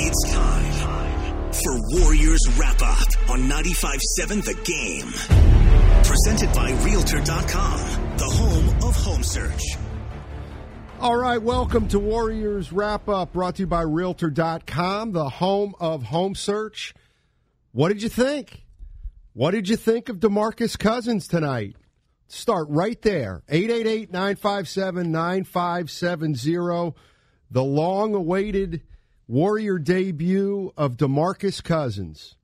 It's time for Warriors Wrap Up on 95.7 The Game. Presented by Realtor.com, the home of home search. All right, welcome to Warriors Wrap Up, brought to you by Realtor.com, the home of home search. What did you think? What did you think of DeMarcus Cousins tonight? Start right there. 888 957 9570. The long awaited Warrior debut of DeMarcus Cousins.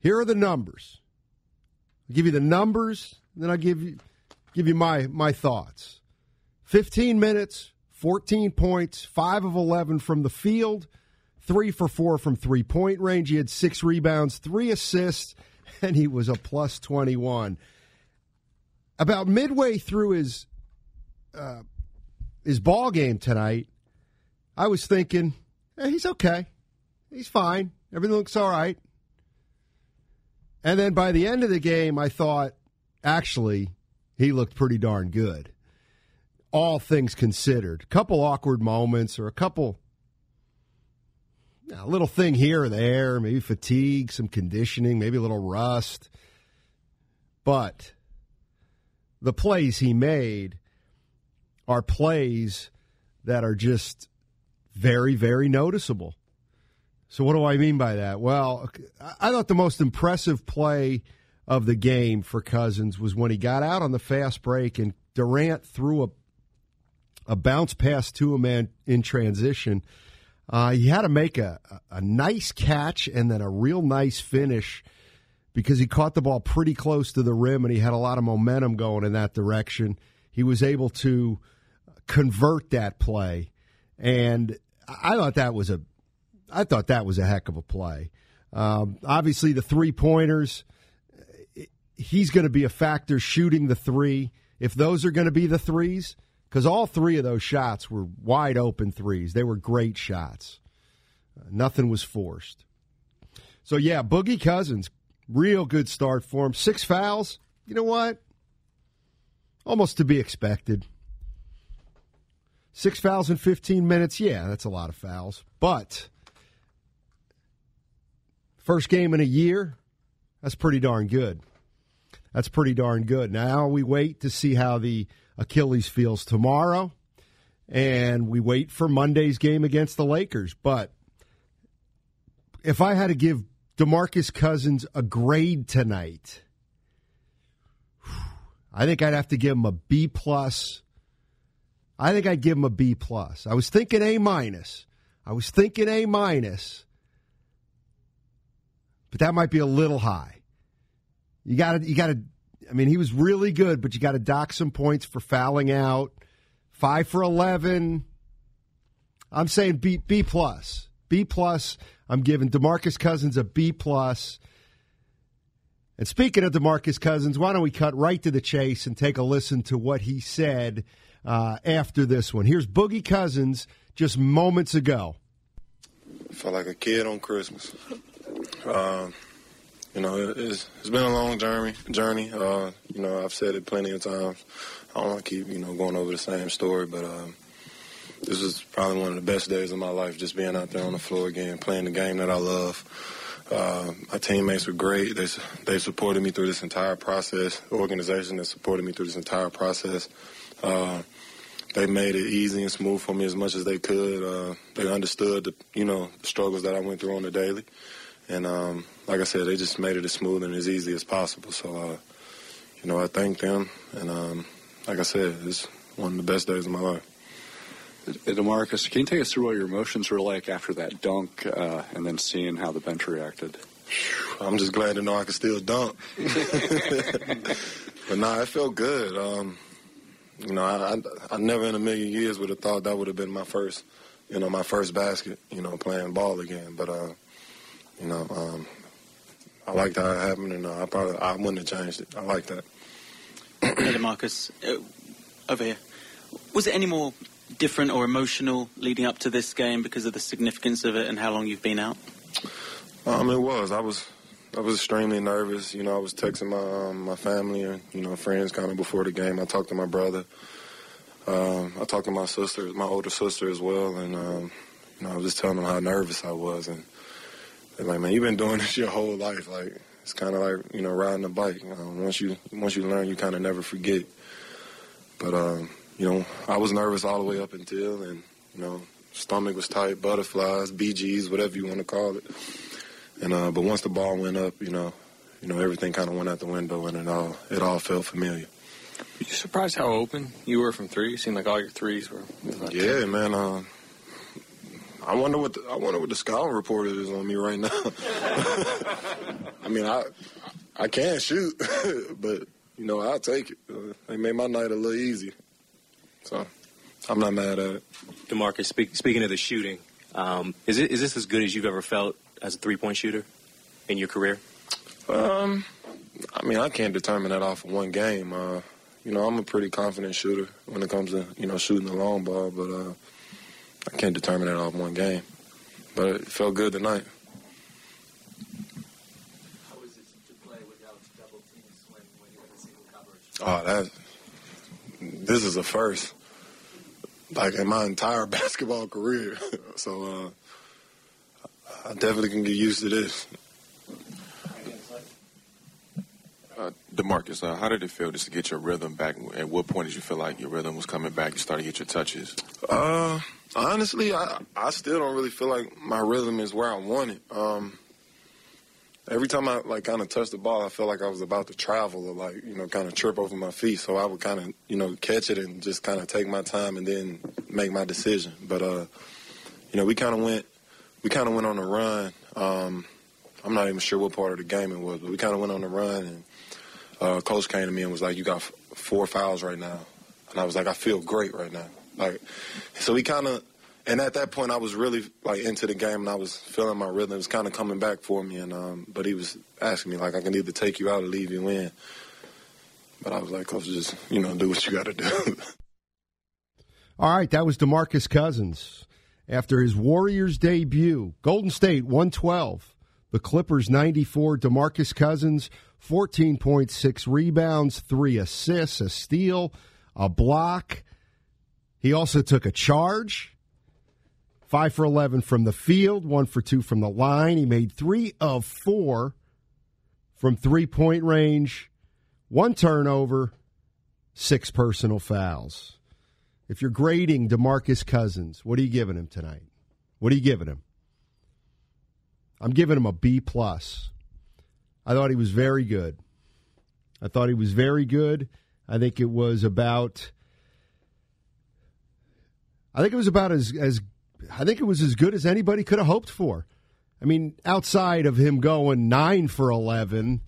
Here are the numbers. I'll give you the numbers, then I'll give you give you my my thoughts. 15 minutes, 14 points, 5 of 11 from the field, 3 for 4 from three-point range. He had 6 rebounds, 3 assists, and he was a plus 21. About midway through his uh, his ball game tonight, I was thinking, eh, he's okay. He's fine. Everything looks all right. And then by the end of the game, I thought, actually, he looked pretty darn good. All things considered. A couple awkward moments or a couple, a little thing here or there, maybe fatigue, some conditioning, maybe a little rust. But the plays he made are plays that are just very, very noticeable. So, what do I mean by that? Well, I thought the most impressive play of the game for Cousins was when he got out on the fast break and Durant threw a a bounce pass to a man in transition. Uh, he had to make a, a nice catch and then a real nice finish because he caught the ball pretty close to the rim and he had a lot of momentum going in that direction. He was able to convert that play, and I thought that was a, I thought that was a heck of a play. Um, obviously, the three pointers, he's going to be a factor shooting the three. If those are going to be the threes, because all three of those shots were wide open threes, they were great shots. Uh, nothing was forced. So yeah, Boogie Cousins, real good start for him. Six fouls. You know what? Almost to be expected. Six fouls in 15 minutes. Yeah, that's a lot of fouls. But first game in a year, that's pretty darn good. That's pretty darn good. Now we wait to see how the Achilles feels tomorrow, and we wait for Monday's game against the Lakers. But if I had to give DeMarcus Cousins a grade tonight, I think I'd have to give him a B plus I think I'd give him a B plus. I was thinking A minus. I was thinking A minus, but that might be a little high. You got to, you got to. I mean, he was really good, but you got to dock some points for fouling out. Five for eleven. I'm saying B B plus. B plus. I'm giving Demarcus Cousins a B plus. And speaking of Demarcus Cousins, why don't we cut right to the chase and take a listen to what he said uh, after this one. Here's Boogie Cousins just moments ago. Felt like a kid on Christmas. Um, you know, it, it's, it's been a long journey. Journey. Uh, you know, I've said it plenty of times. I don't want to keep you know going over the same story, but um, this is probably one of the best days of my life. Just being out there on the floor again, playing the game that I love. Uh, my teammates were great. They they supported me through this entire process. The organization that supported me through this entire process. Uh, they made it easy and smooth for me as much as they could. Uh, they understood the you know the struggles that I went through on the daily, and um, like I said, they just made it as smooth and as easy as possible. So, uh, you know, I thank them, and um, like I said, it's one of the best days of my life. Demarcus, can you take us through what your emotions were like after that dunk, uh, and then seeing how the bench reacted? I'm just glad to know I can still dunk. but nah, it felt good. Um, you know, I, I, I, never in a million years would have thought that would have been my first you know, my first basket, you know, playing ball again. But, uh, you know, um, I liked how it happened, and uh, I probably I wouldn't have changed it. I like that. hey, DeMarcus, uh, over here. Was it any more different or emotional leading up to this game because of the significance of it and how long you've been out? Um, it was. I was. I was extremely nervous. You know, I was texting my um, my family and you know friends kind of before the game. I talked to my brother. Um, I talked to my sister, my older sister as well, and um, you know I was just telling them how nervous I was, and they're like, "Man, you've been doing this your whole life. Like it's kind of like you know riding a bike. Once you once you learn, you kind of never forget." But um, you know, I was nervous all the way up until, and you know, stomach was tight, butterflies, BGs, whatever you want to call it. And uh, but once the ball went up, you know, you know everything kind of went out the window, and it all it all felt familiar. Were you surprised how open you were from three? It seemed like all your threes were. Yeah, man. Uh, I wonder what the, I wonder what the scouting report is on me right now. I mean, I I can't shoot, but you know I'll take it. Uh, they made my night a little easy, so I'm not mad at it. Demarcus, speak, speaking of the shooting, um, is it is this as good as you've ever felt as a three point shooter in your career? Um, I mean, I can't determine that off of one game. Uh, you know, I'm a pretty confident shooter when it comes to you know shooting the long ball, but uh, I can't determine that off one game. But it felt good tonight. How is it to play without double teams when, when you have single coverage? Oh, that this is a first, like in my entire basketball career. so uh, I definitely can get used to this. Uh, Demarcus, uh, how did it feel just to get your rhythm back? At what point did you feel like your rhythm was coming back? You started to get your touches. Uh, honestly, I I still don't really feel like my rhythm is where I want it. Um, every time I like kind of touched the ball, I felt like I was about to travel or like you know kind of trip over my feet. So I would kind of you know catch it and just kind of take my time and then make my decision. But uh, you know, we kind of went we kind of went on a run. Um, I'm not even sure what part of the game it was, but we kind of went on a run and uh, coach came to me and was like, "You got f- four fouls right now," and I was like, "I feel great right now." Like, so we kind of, and at that point, I was really like into the game and I was feeling my rhythm. It was kind of coming back for me, and um, but he was asking me like, "I can either take you out or leave you in," but I was like, "Coach, just you know, do what you got to do." All right, that was DeMarcus Cousins after his Warriors debut. Golden State 112, the Clippers 94. DeMarcus Cousins 14.6 rebounds, 3 assists, a steal, a block. He also took a charge. 5 for 11 from the field, 1 for 2 from the line. He made 3 of 4 from three-point range, one turnover, 6 personal fouls. If you're grading DeMarcus Cousins, what are you giving him tonight? What are you giving him? I'm giving him a B plus. I thought he was very good. I thought he was very good. I think it was about I think it was about as as I think it was as good as anybody could have hoped for. I mean, outside of him going 9 for 11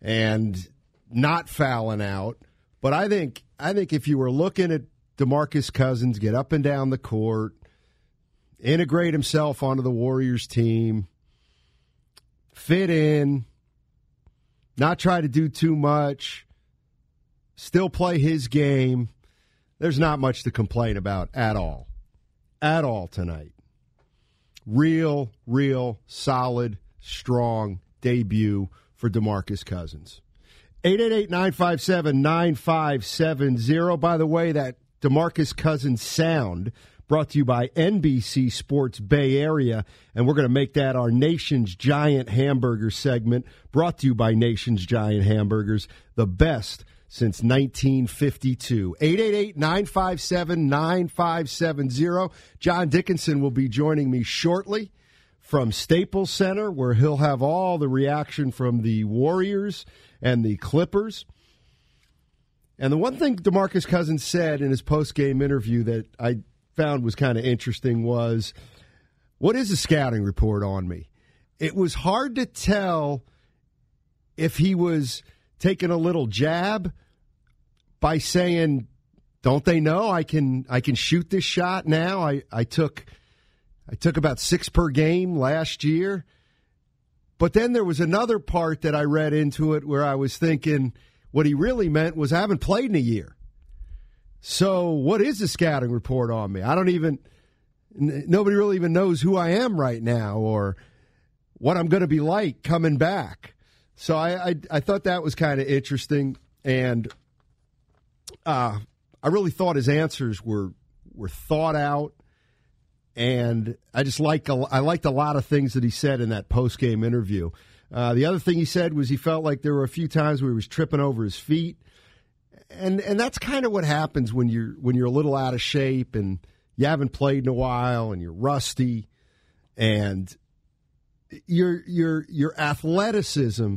and not fouling out, but I think I think if you were looking at DeMarcus Cousins get up and down the court, integrate himself onto the Warriors team, fit in, not try to do too much, still play his game. There's not much to complain about at all. At all tonight. Real, real, solid, strong debut for DeMarcus Cousins. 888 957 9570. By the way, that DeMarcus Cousins sound brought to you by NBC Sports Bay Area. And we're going to make that our Nation's Giant Hamburger segment, brought to you by Nation's Giant Hamburgers, the best since 1952. 888 957 9570. John Dickinson will be joining me shortly from Staples Center, where he'll have all the reaction from the Warriors and the Clippers. And the one thing DeMarcus Cousins said in his post-game interview that I found was kind of interesting was, "What is a scouting report on me?" It was hard to tell if he was taking a little jab by saying, "Don't they know I can I can shoot this shot now? I I took I took about six per game last year. But then there was another part that I read into it where I was thinking what he really meant was I haven't played in a year. So what is the scouting report on me? I don't even, nobody really even knows who I am right now or what I'm going to be like coming back. So I, I, I thought that was kind of interesting. And uh, I really thought his answers were, were thought out and I just like I liked a lot of things that he said in that post game interview. Uh, the other thing he said was he felt like there were a few times where he was tripping over his feet, and and that's kind of what happens when you're when you're a little out of shape and you haven't played in a while and you're rusty, and your your your athleticism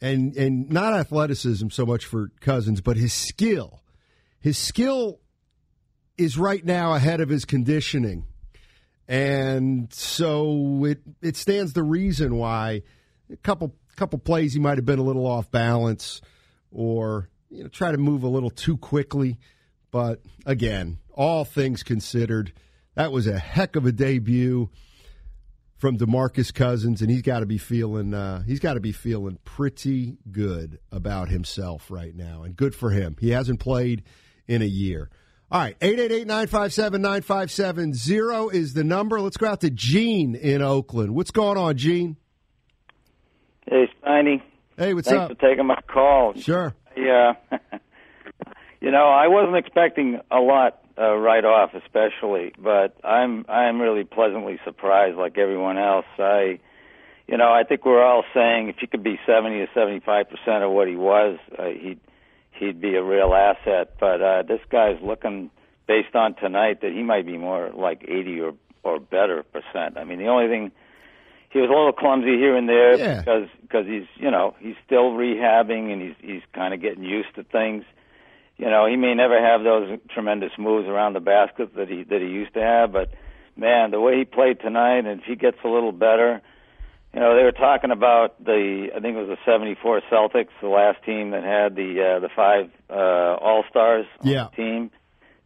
and and not athleticism so much for Cousins, but his skill, his skill is right now ahead of his conditioning. And so it it stands the reason why a couple couple plays he might have been a little off balance or you know try to move a little too quickly. But again, all things considered, that was a heck of a debut from Demarcus Cousins, and he's got to be feeling uh, he's got to be feeling pretty good about himself right now, and good for him. He hasn't played in a year. All right, 888-957-9570 is the number. Let's go out to Gene in Oakland. What's going on, Gene? Hey, Steiny. Hey, what's Thanks up? Thanks for taking my call. Sure. Yeah. you know, I wasn't expecting a lot uh, right off, especially, but I'm I'm really pleasantly surprised, like everyone else. I, you know, I think we're all saying if he could be 70 to 75 percent of what he was, uh, he'd he'd be a real asset. But uh, this guy's looking, based on tonight, that he might be more like 80 or or better percent. I mean, the only thing he was a little clumsy here and there Yeah. because because he's you know he's still rehabbing and he's he's kind of getting used to things. You know, he may never have those tremendous moves around the basket that he that he used to have, but man, the way he played tonight, and if he gets a little better, you know, they were talking about the I think it was the '74 Celtics, the last team that had the uh, the five uh, All Stars Yeah. team.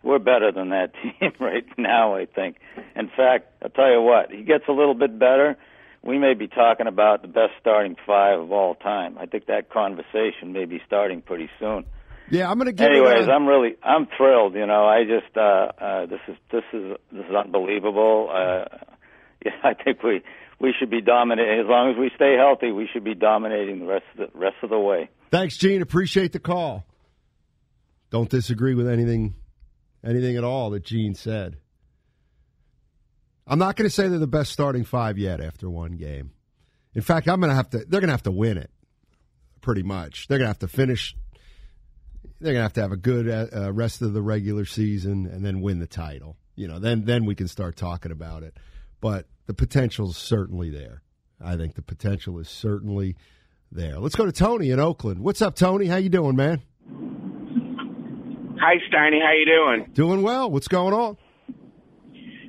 We're better than that team right now, I think. In fact, I'll tell you what, he gets a little bit better. We may be talking about the best starting five of all time. I think that conversation may be starting pretty soon. Yeah, I'm going to give Anyways, I'm really I'm thrilled. You know, I just uh, uh, this is this is this is unbelievable. Uh, yeah, I think we we should be dominating as long as we stay healthy. We should be dominating the rest of the rest of the way. Thanks, Gene. Appreciate the call. Don't disagree with anything anything at all that Gene said. I'm not going to say they're the best starting five yet after one game. In fact, I'm going to have to. They're going to have to win it. Pretty much, they're going to have to finish. They're going to have to have a good uh, uh, rest of the regular season and then win the title. You know, then then we can start talking about it. But the potential's certainly there. I think the potential is certainly there. Let's go to Tony in Oakland. What's up, Tony? How you doing, man? Hi, Steiny. How you doing? Doing well. What's going on?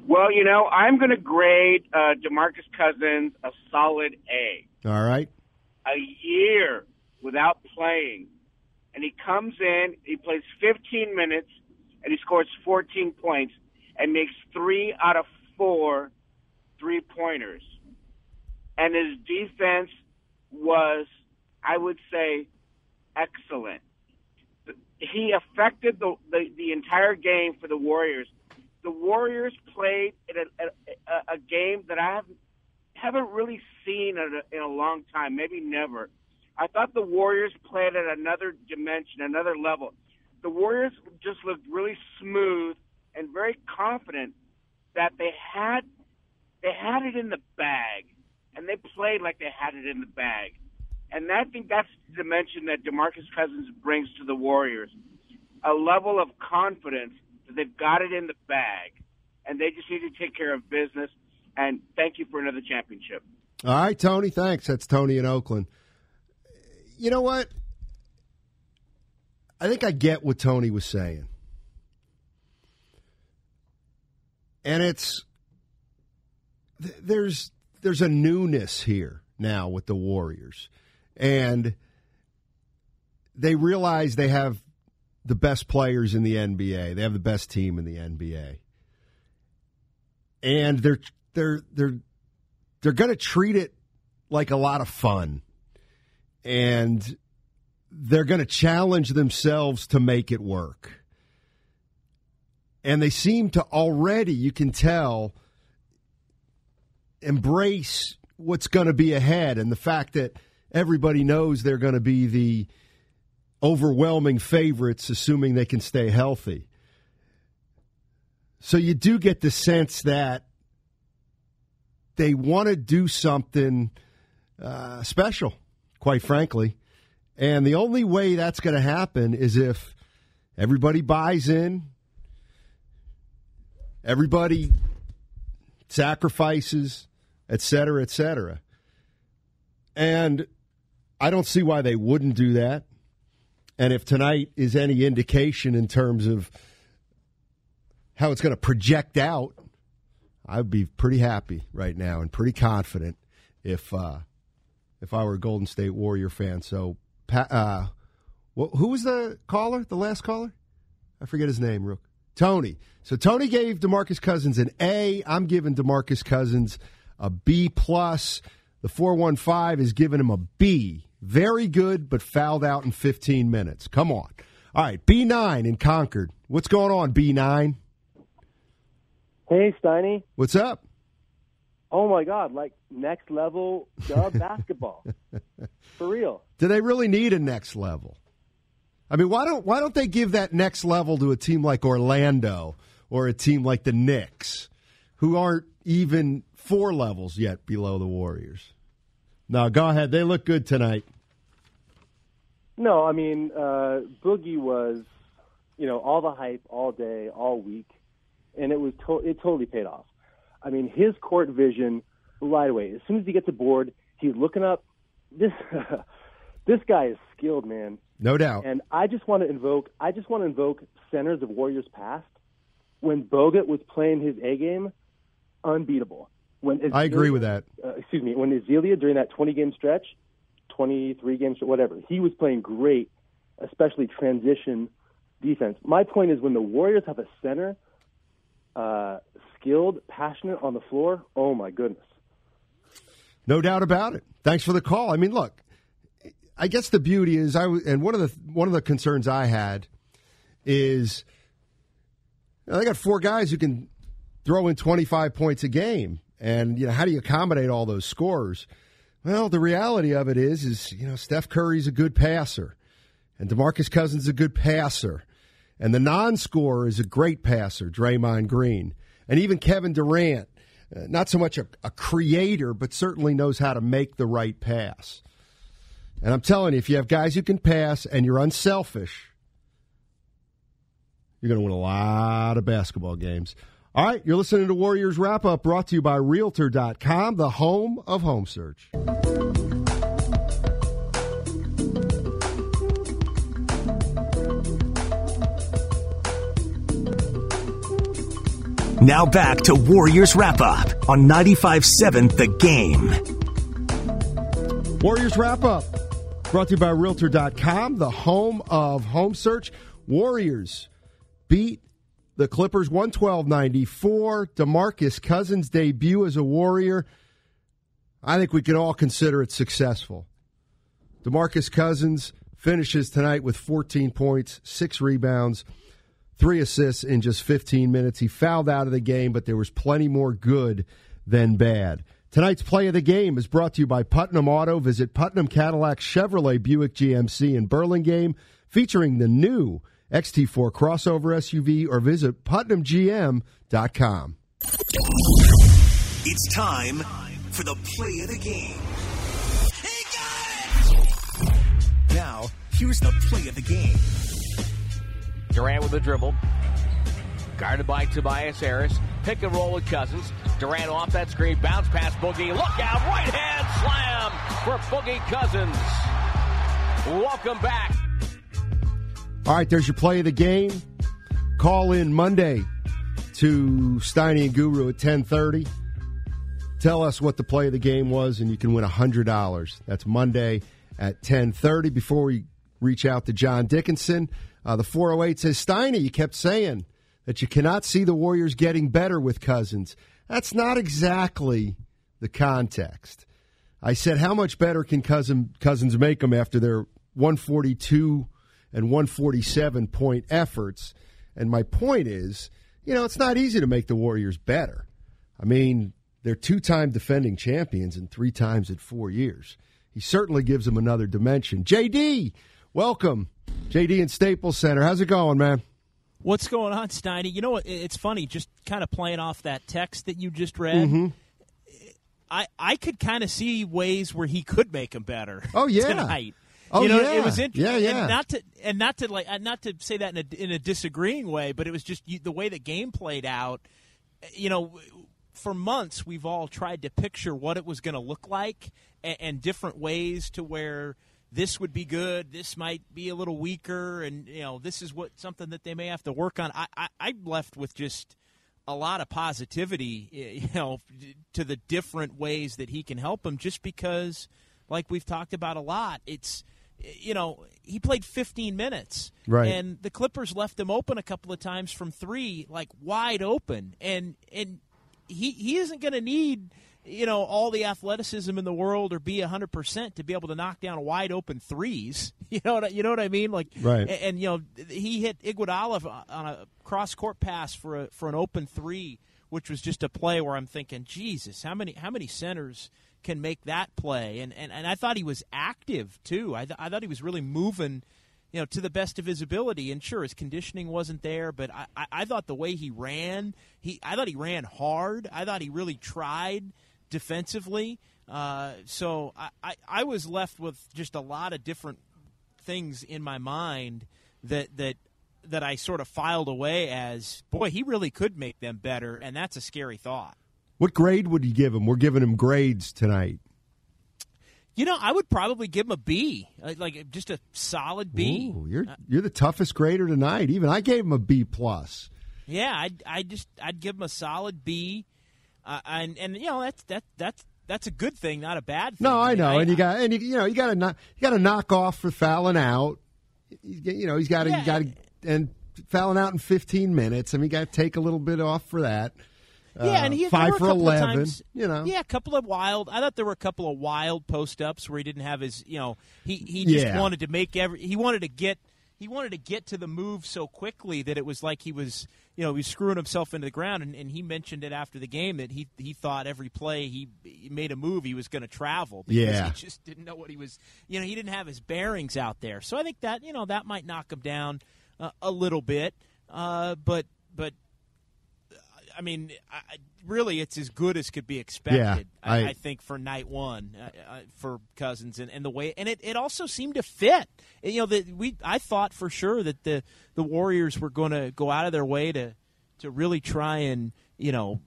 Well, you know, I'm going to grade uh, Demarcus Cousins a solid A. All right. A year without playing, and he comes in, he plays 15 minutes, and he scores 14 points, and makes three out of four three pointers. And his defense was, I would say, excellent. He affected the, the, the entire game for the Warriors. The Warriors played in a, a, a game that I haven't, haven't really seen in a, in a long time, maybe never. I thought the Warriors played at another dimension, another level. The Warriors just looked really smooth and very confident that they had they had it in the bag, and they played like they had it in the bag. And I think that's the dimension that DeMarcus Cousins brings to the Warriors. A level of confidence they've got it in the bag, and they just need to take care of business. And thank you for another championship. All right, Tony. Thanks. That's Tony in Oakland. You know what? I think I get what Tony was saying. And it's there's there's a newness here now with the Warriors. And they realize they have the best players in the NBA. They have the best team in the NBA. and they're they're they're they're going to treat it like a lot of fun, and they're going to challenge themselves to make it work. And they seem to already, you can tell, embrace what's going to be ahead and the fact that everybody knows they're going to be the overwhelming favorites, assuming they can stay healthy. So you do get the sense that they want to do something uh, special, quite frankly. And the only way that's going to happen is if everybody buys in, everybody sacrifices, et cetera, et cetera. And I don't see why they wouldn't do that. And if tonight is any indication in terms of how it's going to project out, I'd be pretty happy right now and pretty confident if uh, if I were a Golden State Warrior fan. So, uh, who was the caller? The last caller? I forget his name. Rook Tony. So Tony gave Demarcus Cousins an A. I'm giving Demarcus Cousins a B plus. The four one five is giving him a B. Very good, but fouled out in 15 minutes. Come on. All right, B9 in Concord. What's going on, B9? Hey, Steiny. What's up? Oh my God! Like next level dub basketball, for real. Do they really need a next level? I mean, why don't why don't they give that next level to a team like Orlando or a team like the Knicks, who aren't even four levels yet below the Warriors? No, go ahead. They look good tonight. No, I mean uh, Boogie was, you know, all the hype all day, all week, and it was to- it totally paid off. I mean, his court vision right away. As soon as he gets aboard, he's looking up. This this guy is skilled, man. No doubt. And I just want to invoke. I just want to invoke centers of Warriors past when Bogut was playing his A game, unbeatable. When I agree with that. Uh, excuse me. When Azealia during that 20 game stretch, 23 games, whatever, he was playing great, especially transition defense. My point is when the Warriors have a center, uh, skilled, passionate on the floor, oh my goodness. No doubt about it. Thanks for the call. I mean, look, I guess the beauty is I and one of the one of the concerns I had is you know, they got four guys who can throw in 25 points a game and you know how do you accommodate all those scores? Well, the reality of it is is you know Steph Curry's a good passer and DeMarcus Cousins is a good passer. And the non-scorer is a great passer, Draymond Green. And even Kevin Durant, uh, not so much a, a creator, but certainly knows how to make the right pass. And I'm telling you, if you have guys who can pass and you're unselfish, you're going to win a lot of basketball games. All right, you're listening to Warriors Wrap Up brought to you by Realtor.com, the home of home search. Now back to Warriors Wrap Up on 95.7 The Game. Warriors Wrap Up brought to you by Realtor.com, the home of home search. Warriors beat the Clippers 112 94. Demarcus Cousins' debut as a Warrior. I think we can all consider it successful. Demarcus Cousins finishes tonight with 14 points, six rebounds, three assists in just 15 minutes. He fouled out of the game, but there was plenty more good than bad. Tonight's play of the game is brought to you by Putnam Auto. Visit Putnam Cadillac Chevrolet Buick GMC in Burlingame, featuring the new XT4 crossover SUV, or visit PutnamGM.com. It's time for the play of the game. Now, here's the play of the game. Durant with the dribble. Guarded by Tobias Harris. Pick and roll with Cousins. Durant off that screen. Bounce pass Boogie. Look out. Right hand slam for Boogie Cousins. Welcome back. All right, there's your play of the game. Call in Monday to Steiny and Guru at 1030. Tell us what the play of the game was, and you can win $100. That's Monday at 1030. Before we reach out to John Dickinson, uh, the 408 says, Steiny, you kept saying that you cannot see the Warriors getting better with Cousins. That's not exactly the context. I said, how much better can Cousin, Cousins make them after their 142 and 147 point efforts? And my point is, you know, it's not easy to make the Warriors better. I mean, they're two time defending champions and three times in four years. He certainly gives them another dimension. JD, welcome. JD in Staples Center. How's it going, man? What's going on, Steiny? You know what? It's funny, just kind of playing off that text that you just read. Mm-hmm. I, I could kind of see ways where he could make them better. Oh, yeah. tonight. Oh, you know, yeah. it was interesting. Yeah, yeah. And not to and not to like uh, not to say that in a in a disagreeing way, but it was just you, the way the game played out. You know, for months we've all tried to picture what it was going to look like and, and different ways to where this would be good, this might be a little weaker, and you know this is what something that they may have to work on. I, I I'm left with just a lot of positivity, you know, to the different ways that he can help them. Just because, like we've talked about a lot, it's you know he played 15 minutes, Right. And the Clippers left him open a couple of times from three, like wide open, and and he he isn't going to need you know all the athleticism in the world or be 100% to be able to knock down wide open threes you know what I, you know what I mean like Right. and, and, you know he hit Iguodala on a cross court pass for a for an open 3 which was just a play where I'm thinking Jesus how many how many centers can make that play and and, and I thought he was active too I, th- I thought he was really moving you know, to the best of his ability. And sure, his conditioning wasn't there, but I, I, I thought the way he ran, he I thought he ran hard. I thought he really tried defensively. Uh, so I, I, I was left with just a lot of different things in my mind that that that I sort of filed away as boy, he really could make them better, and that's a scary thought. What grade would you give him? We're giving him grades tonight. You know, I would probably give him a B, like, just a solid B. Ooh, you're you're the toughest grader tonight. Even I gave him a B plus. Yeah, I I just I'd give him a solid B, uh, and and you know that's that that's that's a good thing, not a bad thing. No, I know, I- and you got and you, you know you got to knock you got to knock off for fouling out. You you know he's got to Yeah. you got to and fouling out in 15 minutes. I mean, got to take a little bit off for that. Yeah, and he Uh, five for couple of 11. times- you know, yeah, a couple of wild. I thought there were a couple of wild post ups where he didn't have his. You know, he he just Yeah. wanted to make every. He wanted to get. He wanted to get to the move so quickly that it was like he was, you know, he was screwing himself into the ground. And, and he mentioned it after the game that he he thought every play he, he made a move he was going to travel because Yeah. he just didn't know what he was. You know, he didn't have his bearings out there. So I think that you know that might knock him down uh, a little bit. Uh, but but I mean, I, really, it's as good as could be expected. Yeah, I, I- I think for night one uh, uh, for Cousins and, and the way, and it, it also seemed to fit. You know, that we I thought for sure that the the Warriors were going to go out of their way to to really try and you know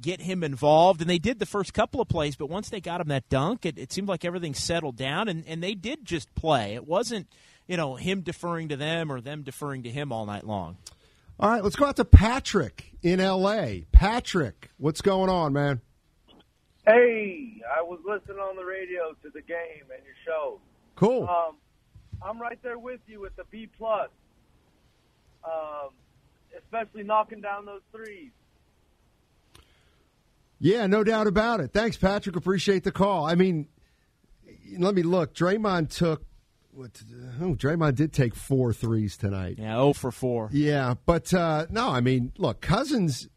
get him involved, and they did the first couple of plays. But once they got him that dunk, it, it seemed like everything settled down, and, and they did just play. It wasn't you know him deferring to them or them deferring to him all night long. All right, let's go out to Patrick in L.A. Patrick, what's going on, man? Hey, I was listening on the radio to the game and your show. Cool. Um, I'm right there with you with the B plus, um, especially knocking down those threes. Yeah, no doubt about it. Thanks, Patrick. Appreciate the call. I mean, let me look. Draymond took. What, oh, Draymond did take four threes tonight. Yeah, zero for four. Yeah, but uh, no, I mean, look, Cousins.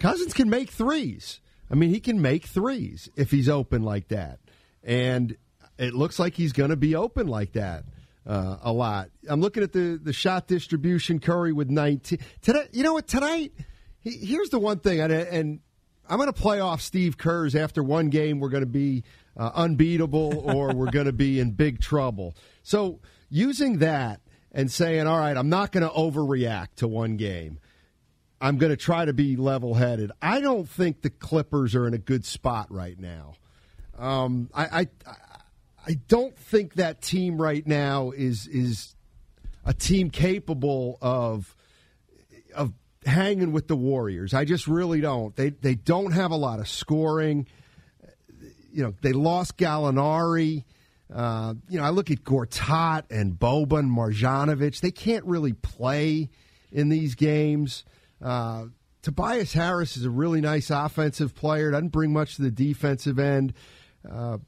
Cousins can make threes. I mean, he can make threes if he's open like that, and it looks like he's going to be open like that uh, a lot. I'm looking at the the shot distribution. Curry with 19 today. You know what? Tonight, he, here's the one thing, and, and I'm going to play off Steve Kerr's after one game. We're going to be uh, unbeatable, or we're going to be in big trouble. So using that and saying, "All right, I'm not going to overreact to one game." I'm going to try to be level headed. I don't think the Clippers are in a good spot right now. Um, I, I I don't think that team right now is is a team capable of of hanging with the Warriors. I just really don't. They they don't have a lot of scoring. You know, they lost Gallinari. Uh, you know, I look at Gortat and Boban, Marjanovic. They can't really play in these games. Uh, Tobias Harris is a really nice offensive player. Doesn't bring much to the defensive end. Uh,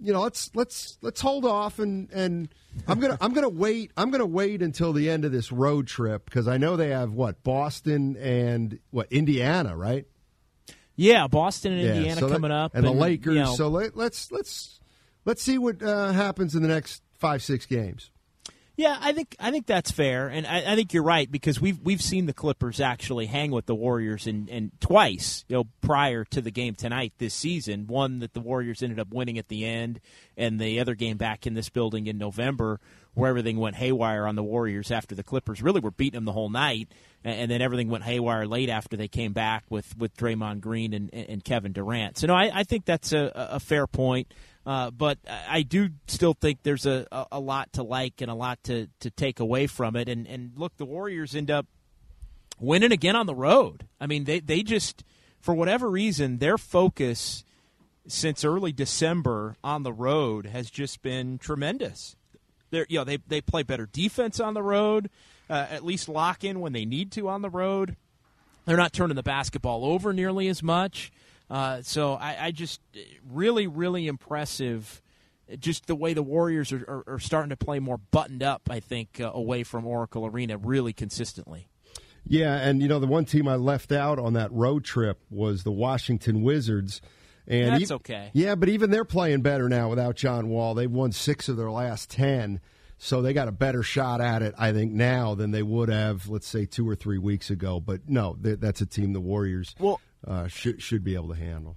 you know, let's let's let's hold off and and I'm gonna I'm gonna wait I'm gonna wait until the end of this road trip because I know they have what Boston and what Indiana, right? Yeah, Boston and Yeah, Indiana so that- coming up, and, the Lakers. you know, so let, let's let's let's see what uh, happens in the next five six games. Yeah, I think I think that's fair, and I, I think you're right because we've we've seen the Clippers actually hang with the Warriors and and twice, you know, prior to the game tonight this season. One that the Warriors ended up winning at the end, and the other game back in this building in November where everything went haywire on the Warriors after the Clippers really were beating them the whole night, and, then everything went haywire late after they came back with with Draymond Green and, and Kevin Durant. So no, I, I think that's a, a fair point. Uh, but I do still think there's a, a, a lot to like and a lot to, to take away from it. And, and look, the Warriors end up winning again on the road. I mean, they, they just, for whatever reason, their focus since early December on the road has just been tremendous. They're, you know, they, they play better defense on the road, uh, at least lock in when they need to on the road. They're not turning the basketball over nearly as much. Uh, so I, I just really, really impressive. Just the way the Warriors are, are, are starting to play more buttoned up, I think, uh, away from Oracle Arena really consistently. Yeah, and you know the one team I left out on that road trip was the Washington Wizards. And That's e- okay. Yeah, but even they're playing better now without John Wall. They've won six of their last ten, so they got a better shot at it, I think, now than they would have, let's say, two or three weeks ago. But no, that's a team the Warriors well, uh, should should be able to handle.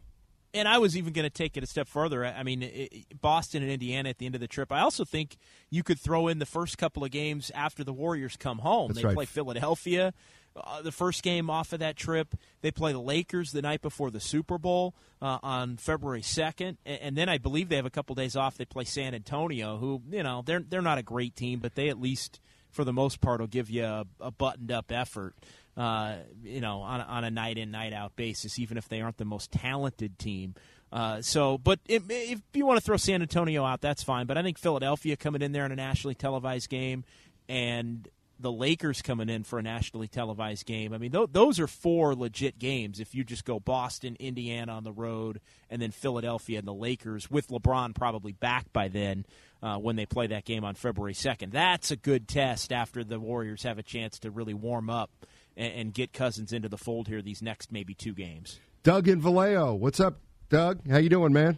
And I was even going to take it a step further. I mean, it, Boston and Indiana at the end of the trip. I also think you could throw in the first couple of games after the Warriors come home. That's they right. play Philadelphia. Uh, the first game off of that trip, they play the Lakers the night before the Super Bowl uh, on February second, and, and then I believe they have a couple days off. They play San Antonio, who you know they're they're not a great team, but they at least for the most part will give you a, a buttoned up effort. Uh, you know, on, on a night in night out basis, even if they aren't the most talented team. Uh, so, but it, if you want to throw San Antonio out, that's fine. But I think Philadelphia coming in there in a nationally televised game, and the Lakers coming in for a nationally televised game. I mean, th- those are four legit games. If you just go Boston, Indiana on the road, and then Philadelphia and the Lakers, with LeBron probably back by then uh, when they play that game on February second, that's a good test after the Warriors have a chance to really warm up and, and get Cousins into the fold here these next maybe two games. Doug in Vallejo, what's up, Doug? How you doing, man?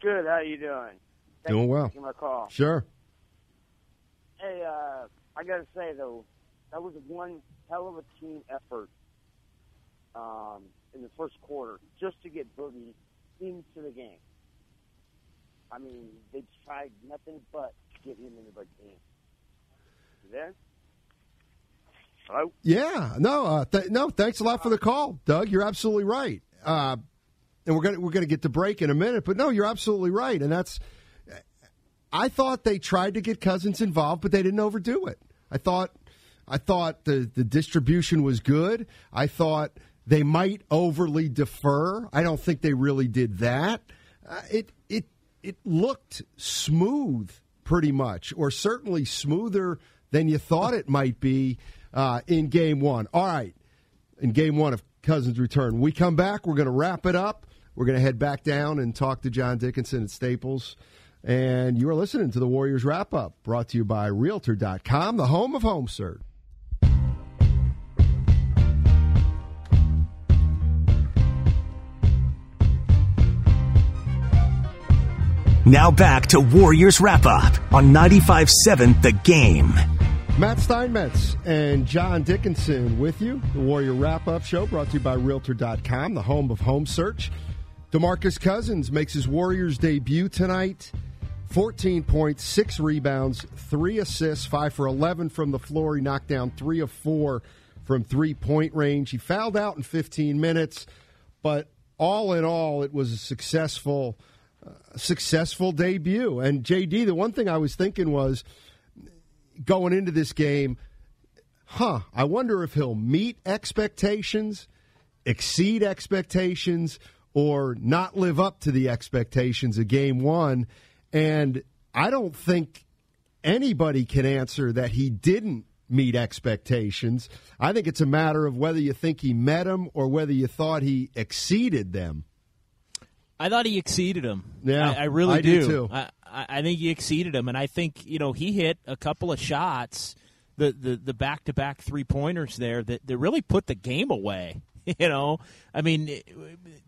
Good. How you doing? Thanks Doing for well. taking my call. Sure. Hey, uh, I got to say though, that was one hell of a team effort um, in the first quarter just to get Boogie into the game. I mean, they tried nothing but to get him into the game. You there? Hello. Yeah, no, uh, th- no. Thanks a lot for the call, Doug. You're absolutely right. Uh, and we're gonna we're gonna get to break in a minute, but no, you're absolutely right. And that's, I thought they tried to get Cousins involved, but they didn't overdo it. I thought, I thought the the distribution was good. I thought they might overly defer. I don't think they really did that. Uh, it it it looked smooth, pretty much, or certainly smoother than you thought it might be uh, in game one. All right, in game one of Cousins' return. When we come back, we're going to wrap it up. We're going to head back down and talk to John Dickinson at Staples. And you are listening to the Warriors Wrap Up, brought to you by Realtor.com, the home of home search. Now back to Warriors Wrap Up on 95 7 The Game. Matt Steinmetz and John Dickinson with you. The Warrior Wrap Up Show brought to you by Realtor.com, the home of home search. Demarcus Cousins makes his Warriors debut tonight. 14 points, six rebounds, three assists, five for 11 from the floor. He knocked down three of four from three point range. He fouled out in 15 minutes, but all in all, it was a successful, uh, successful debut. And JD, the one thing I was thinking was going into this game, huh, I wonder if he'll meet expectations, exceed expectations, or not live up to the expectations of game one. And I don't think anybody can answer that he didn't meet expectations. I think it's a matter of whether you think he met them or whether you thought he exceeded them. I thought he exceeded them. Yeah, I, I really I do, do. too. I, I I think he exceeded him, and I think you know he hit a couple of shots, the the the back to back three pointers there that, that really put the game away. You know, I mean,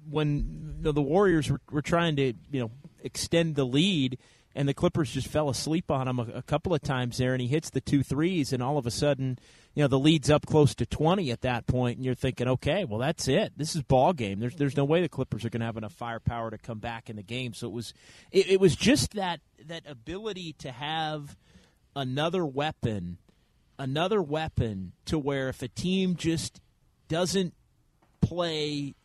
when the, Warriors were, were trying to you know extend the lead, and the Clippers just fell asleep on him a, a couple of times there, and he hits the two threes, and all of a sudden, you know, the lead's up close to twenty at that point, and you're thinking, okay, well that's it. This is ball game. There's there's no way the Clippers are going to have enough firepower to come back in the game. So it was it, it was just that that ability to have another weapon, another weapon to where if a team just doesn't play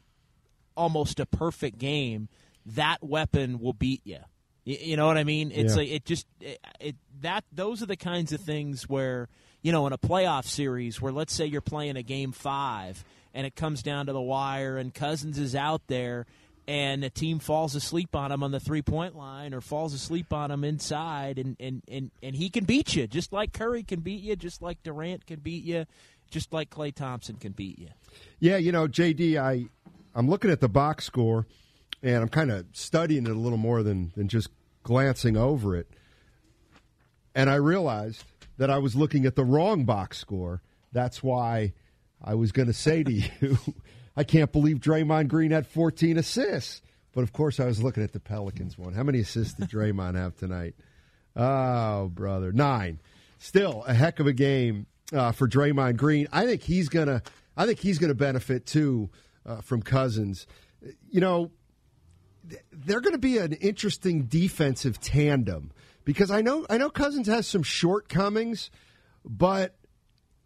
almost a perfect game, that weapon will beat you. You, you know what I mean? It's Yeah. like it just it, it that those are the kinds of things where you know in a playoff series where let's say you're playing a game five and it comes down to the wire and Cousins is out there and a team falls asleep on him on the three point line or falls asleep on him inside and, and, and, and he can beat you just like Curry can beat you, just like Durant can beat you, just like Klay Thompson can beat you. Yeah, you know, JD, I I'm looking at the box score and I'm kind of studying it a little more than than just glancing over it. And I realized that I was looking at the wrong box score. That's why I was going to say to you, I can't believe Draymond Green had 14 assists. But of course, I was looking at the Pelicans one. How many assists did Draymond have tonight? Oh, brother, nine. Still a heck of a game uh, for Draymond Green. I think he's gonna. I think he's gonna benefit too uh, from Cousins. You know, they're going to be an interesting defensive tandem because I know I know Cousins has some shortcomings, but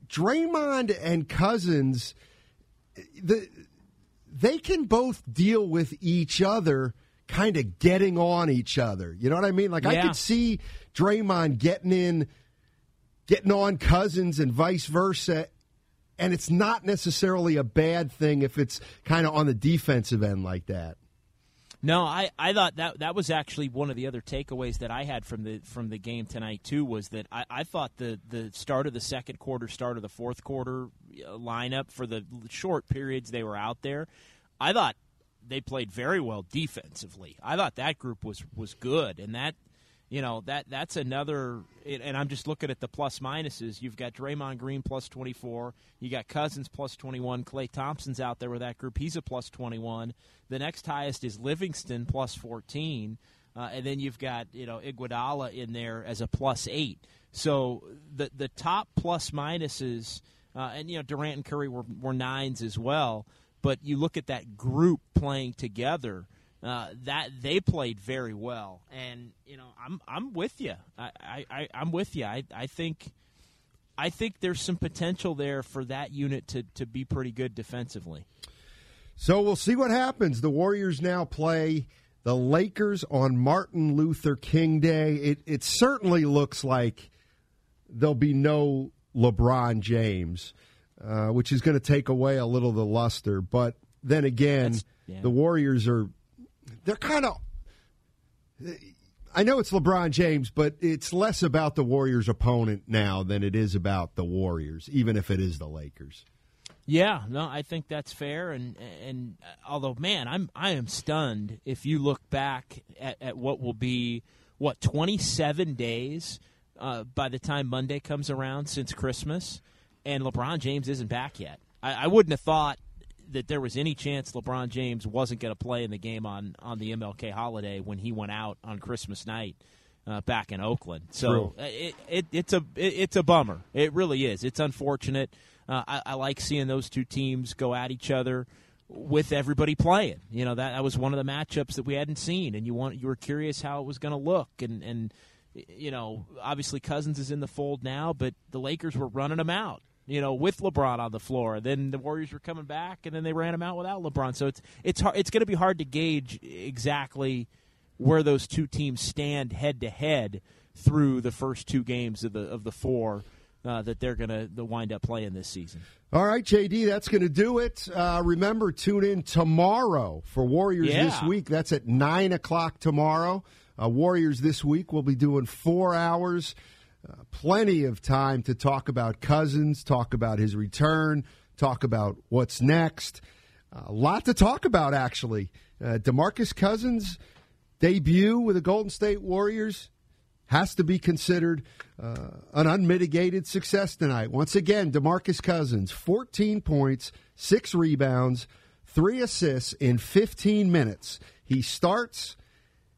Draymond and Cousins, the they can both deal with each other, kind of getting on each other. You know what I mean? Like I could see Draymond getting in, getting on Cousins, and vice versa. And it's not necessarily a bad thing if it's kind of on the defensive end like that. No, I, I thought that that was actually one of the other takeaways that I had from the from the game tonight too was that I, I thought the the start of the second quarter, start of the fourth quarter uh, lineup for the short periods they were out there, I thought they played very well defensively. I thought that group was was good, and that you know that that's another. And I'm just looking at the plus minuses. You've got Draymond Green plus 24. You got Cousins plus 21. Klay Thompson's out there with that group. He's a plus 21. The next highest is Livingston plus 14. Uh, and then you've got you know Iguodala in there as a plus eight. So the the top plus minuses, uh, and you know Durant and Curry were were nines as well. But you look at that group playing together, uh, that they played very well. And you know I'm I'm with you. I, I, I'm with you. I I think. I think there's some potential there for that unit to, to be pretty good defensively. So we'll see what happens. The Warriors now play the Lakers on Martin Luther King Day. It, it certainly looks like there'll be no LeBron James, uh, which is going to take away a little of the luster. But then again, yeah. the Warriors are they're kind of. I know it's LeBron James, but it's less about the Warriors' opponent now than it is about the Warriors, even if it is the Lakers. Yeah, no, I think that's fair. And and uh, although, man, I'm I am stunned if you look back at, at what will be what 27 days uh, by the time Monday comes around since Christmas, and LeBron James isn't back yet. I, I wouldn't have thought that there was any chance LeBron James wasn't going to play in the game on on the MLK holiday when he went out on Christmas night. Uh, back in Oakland, so True. uh, it, it, it's a it, it's a bummer. It really is. It's unfortunate. Uh, I, I like seeing those two teams go at each other with everybody playing. You know that that was one of the matchups that we hadn't seen, and you want you were curious how it was going to look, and and you know obviously Cousins is in the fold now, but the Lakers were running him out. You know, with LeBron on the floor, then the Warriors were coming back, and then they ran him out without LeBron. So it's it's hard, it's going to be hard to gauge exactly where those two teams stand head to head through the first two games of the of the four uh, that they're going to wind up playing this season. All right, JD, that's going to do it. Uh, remember, tune in tomorrow for Warriors Yeah. this week. That's at 9 o'clock tomorrow. Uh, Warriors this week will be doing four hours Plenty of time to talk about Cousins, talk about his return, talk about what's next. A lot to talk about, actually. Uh, Demarcus Cousins' debut with the Golden State Warriors has to be considered uh, an unmitigated success tonight. Once again, Demarcus Cousins, 14 points, six rebounds, three assists in 15 minutes. He starts,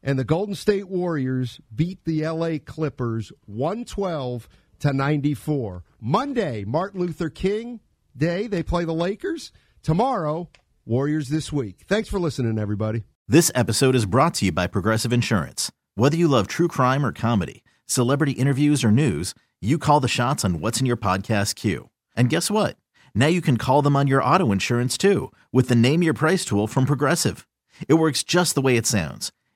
and the Golden State Warriors beat the LA Clippers 112 to 94. Monday, Martin Luther King Day, they play the Lakers. Tomorrow, Warriors this week. Thanks for listening, everybody. This episode is brought to you by Progressive Insurance. Whether you love true crime or comedy, celebrity interviews or news, you call the shots on what's in your podcast queue. And guess what? Now you can call them on your auto insurance too with the Name Your Price tool from Progressive. It works just the way it sounds.